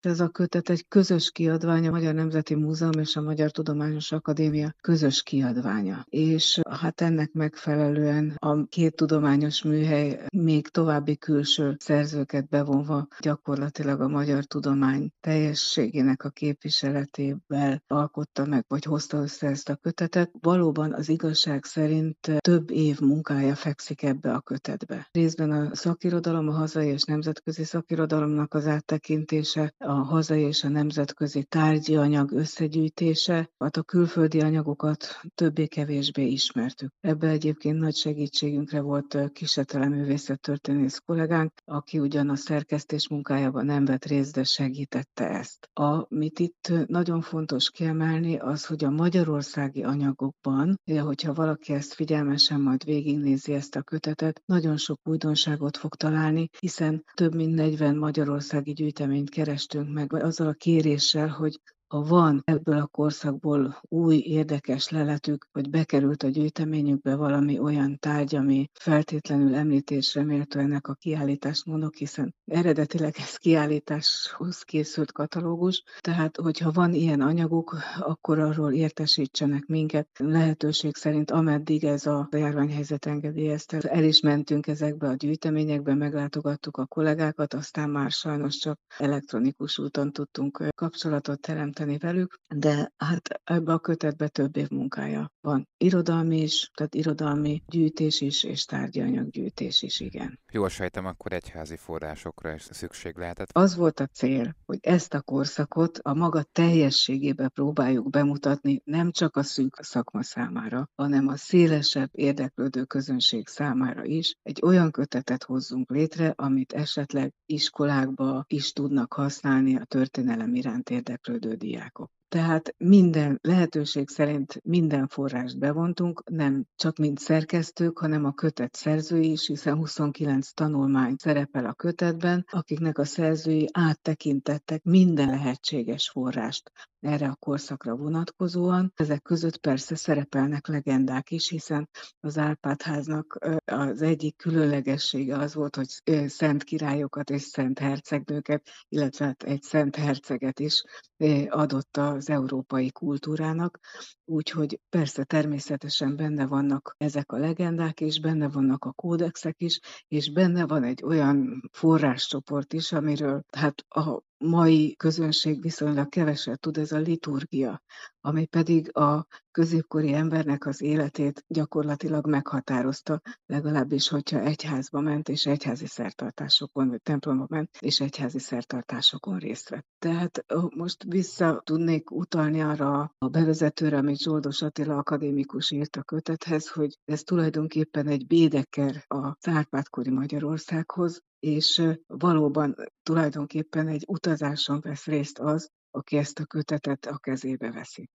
Ez a kötet egy közös kiadvány, a Magyar Nemzeti Múzeum és a Magyar Tudományos Akadémia közös kiadványa. És hát ennek megfelelően a két tudományos műhely még további külső szerzőket bevonva gyakorlatilag a magyar tudomány teljességének a képviseletével alkotta meg, vagy hozta össze ezt a kötetet. Valóban az igazság szerint több év munkája fekszik ebbe a kötetbe. Részben a szakirodalom, a hazai és nemzetközi szakirodalomnak az áttekintése, a hazai és a nemzetközi tárgyi anyag összegyűjtése, hát a külföldi anyagokat többé-kevésbé ismertük. Ebbe egyébként nagy segítségünkre volt kiseteleművészet történész kollégánk, aki ugyan a szerkesztés munkájában nem vett részt, de segítette ezt. Amit itt nagyon fontos kiemelni, az, hogy a magyarországi anyagokban, hogyha valaki ezt figyelmesen majd végignézi ezt a kötetet, nagyon sok újdonságot fog találni, hiszen több mint 40 magyarországi gyűjteményt kerestünk keresünk meg azzal a kéréssel, hogy ha van ebből a korszakból új érdekes leletük, hogy bekerült a gyűjteményükbe valami olyan tárgy, ami feltétlenül említésre méltó ennek a kiállítást mondok, hiszen eredetileg ez kiállításhoz készült katalógus, tehát hogyha van ilyen anyaguk, akkor arról értesítsenek minket. Lehetőség szerint, ameddig ez a járványhelyzet engedélyezte, el is mentünk ezekbe a gyűjteményekbe, meglátogattuk a kollégákat, aztán már sajnos csak elektronikus úton tudtunk kapcsolatot teremteni teremteni velük, de hát ebbe a kötetbe több év munkája van. Irodalmi is, tehát irodalmi gyűjtés is, és tárgyi anyaggyűjtés is, igen. Jól sejtem, akkor egyházi forrásokra is szükség lehetett. Az volt a cél, hogy ezt a korszakot a maga teljességébe próbáljuk bemutatni, nem csak a szűk szakma számára, hanem a szélesebb érdeklődő közönség számára is. Egy olyan kötetet hozzunk létre, amit esetleg iskolákba is tudnak használni a történelem iránt érdeklődő diákok. Tehát minden lehetőség szerint minden forrást bevontunk, nem csak mint szerkesztők, hanem a kötet szerzői is, hiszen 29 tanulmány szerepel a kötetben, akiknek a szerzői áttekintettek minden lehetséges forrást erre a korszakra vonatkozóan. Ezek között persze szerepelnek legendák is, hiszen az Árpád-háznak az egyik különlegessége az volt, hogy szent királyokat és szent hercegnőket, illetve hát egy szent herceget is adott az európai kultúrának, úgyhogy persze természetesen benne vannak ezek a legendák, és benne vannak a kódexek is, és benne van egy olyan forráscsoport is, amiről hát a mai közönség viszonylag keveset tud, ez a liturgia, ami pedig a középkori embernek az életét gyakorlatilag meghatározta, legalábbis, hogyha egyházba ment, és egyházi szertartásokon, vagy templomba ment, és egyházi szertartásokon részt vett. Tehát most vissza tudnék utalni arra a bevezetőre, amit Zsoldos Attila akadémikus írt a kötethez, hogy ez tulajdonképpen egy bédeker a Árpád-kori Magyarországhoz, és valóban tulajdonképpen egy utazáson vesz részt az, aki ezt a kötetet a kezébe veszi.